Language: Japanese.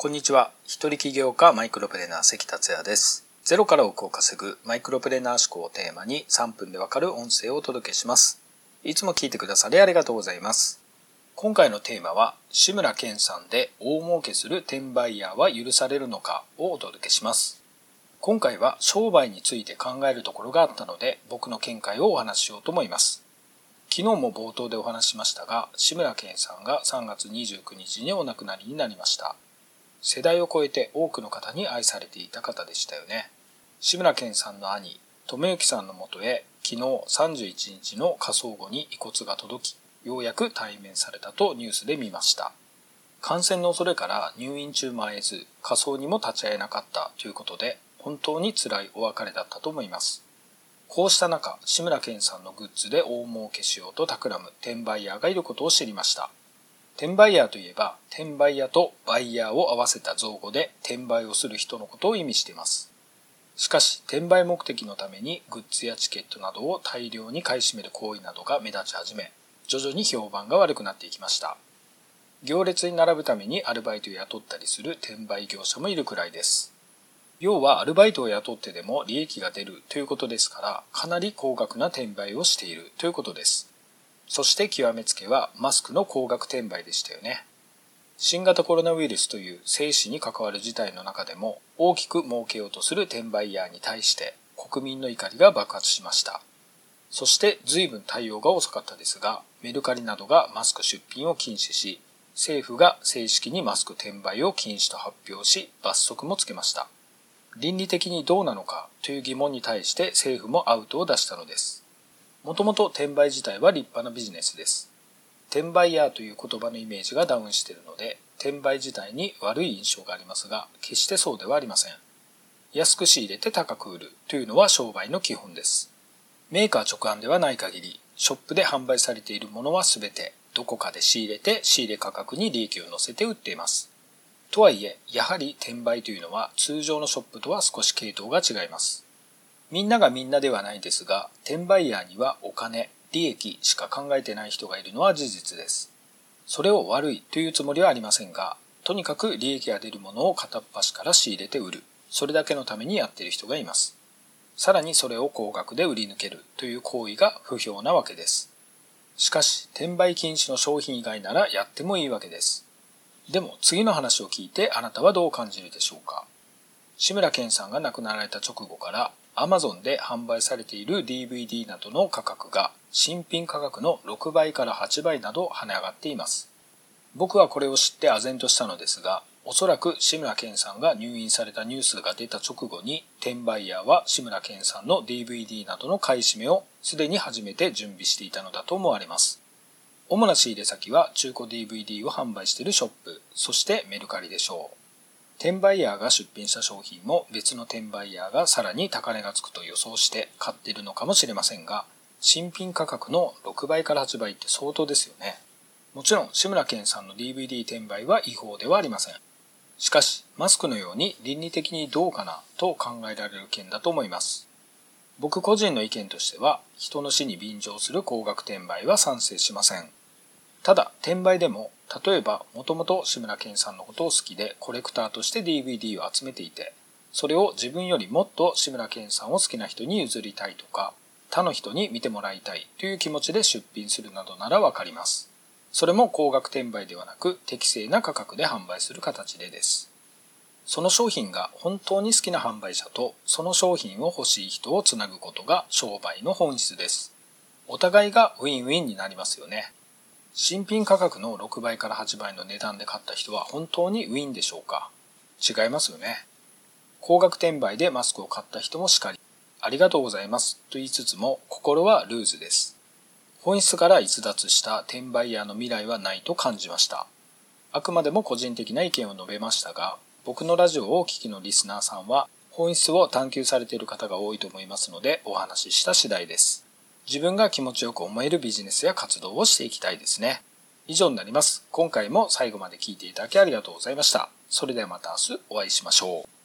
こんにちは。一人起業家マイクロプレーナー関達也です。ゼロから億を稼ぐマイクロプレーナー思考をテーマに3分でわかる音声をお届けします。いつも聞いてくださりありがとうございます。今回のテーマは、志村けんさんで大儲けする転売ヤーは許されるのかをお届けします。今回は商売について考えるところがあったので、僕の見解をお話ししようと思います。昨日も冒頭でお話ししましたが、志村けんさんが3月29日にお亡くなりになりました。世代を超えて多くの方に愛されていた方でしたよね。志村けんさんの兄、留之さんのもとへ昨日31日の火葬後に遺骨が届き、ようやく対面されたとニュースで見ました。感染の恐れから入院中も会えず、火葬にも立ち会えなかったということで、本当に辛いお別れだったと思います。こうした中、志村けんさんのグッズで大儲けしようと企む転売ヤーがいることを知りました。転売ヤーといえば、転売屋とバイヤーを合わせた造語で転売をする人のことを意味しています。しかし、転売目的のためにグッズやチケットなどを大量に買い占める行為などが目立ち始め、徐々に評判が悪くなっていきました。行列に並ぶためにアルバイトを雇ったりする転売業者もいるくらいです。要はアルバイトを雇ってでも利益が出るということですから、かなり高額な転売をしているということです。そして極めつけはマスクの高額転売でしたよね。新型コロナウイルスという生死に関わる事態の中でも大きく儲けようとする転売ヤーに対して国民の怒りが爆発しました。そして随分対応が遅かったですが、メルカリなどがマスク出品を禁止し、政府が正式にマスク転売を禁止と発表し、罰則もつけました。倫理的にどうなのかという疑問に対して政府もアウトを出したのです。もともと転売自体は立派なビジネスです。転売ヤーという言葉のイメージがダウンしているので、転売自体に悪い印象がありますが、決してそうではありません。安く仕入れて高く売るというのは商売の基本です。メーカー直販ではない限り、ショップで販売されているものは全てどこかで仕入れて仕入れ価格に利益を乗せて売っています。とはいえ、やはり転売というのは通常のショップとは少し系統が違います。みんながみんなではないですが、転売ヤーにはお金、利益しか考えてない人がいるのは事実です。それを悪いというつもりはありませんが、とにかく利益が出るものを片っ端から仕入れて売る。それだけのためにやっている人がいます。さらにそれを高額で売り抜けるという行為が不評なわけです。しかし、転売禁止の商品以外ならやってもいいわけです。でも次の話を聞いてあなたはどう感じるでしょうか志村けんさんが亡くなられた直後から Amazon で販売されている DVD などの価格が新品価格の6倍から8倍など跳ね上がっています。僕はこれを知って唖然としたのですが、おそらく志村けんさんが入院されたニュースが出た直後に、転売ヤーは志村けんさんの DVD などの買い占めをすでに始めて準備していたのだと思われます。主な仕入れ先は中古 DVD を販売しているショップ、そしてメルカリでしょう。転売ヤーが出品した商品も別の転売ヤーがさらに高値がつくと予想して買っているのかもしれませんが、新品価格の6倍から8倍って相当ですよね。もちろん志村けんさんの DVD 転売は違法ではありません。しかし、マスクのように倫理的にどうかなと考えられる件だと思います。僕個人の意見としては、人の死に便乗する高額転売は賛成しません。ただ、転売でも例えば、もともと志村けんさんのことを好きでコレクターとして DVD を集めていて、それを自分よりもっと志村けんさんを好きな人に譲りたいとか、他の人に見てもらいたいという気持ちで出品するなどならわかります。それも高額転売ではなく適正な価格で販売する形でです。その商品が本当に好きな販売者とその商品を欲しい人をつなぐことが商売の本質です。お互いがウィンウィンになりますよね。新品価格の6倍から8倍の値段で買った人は本当にウィンでしょうか？違いますよね。高額転売でマスクを買った人もしかり、ありがとうございますと言いつつも心はルーズです。本質から逸脱した転売ヤーの未来はないと感じました。あくまでも個人的な意見を述べましたが、僕のラジオをお聞きのリスナーさんは本質を探求されている方が多いと思いますのでお話しした次第です。自分が気持ちよく思えるビジネスや活動をしていきたいですね。以上になります。今回も最後まで聞いていただきありがとうございました。それではまた明日お会いしましょう。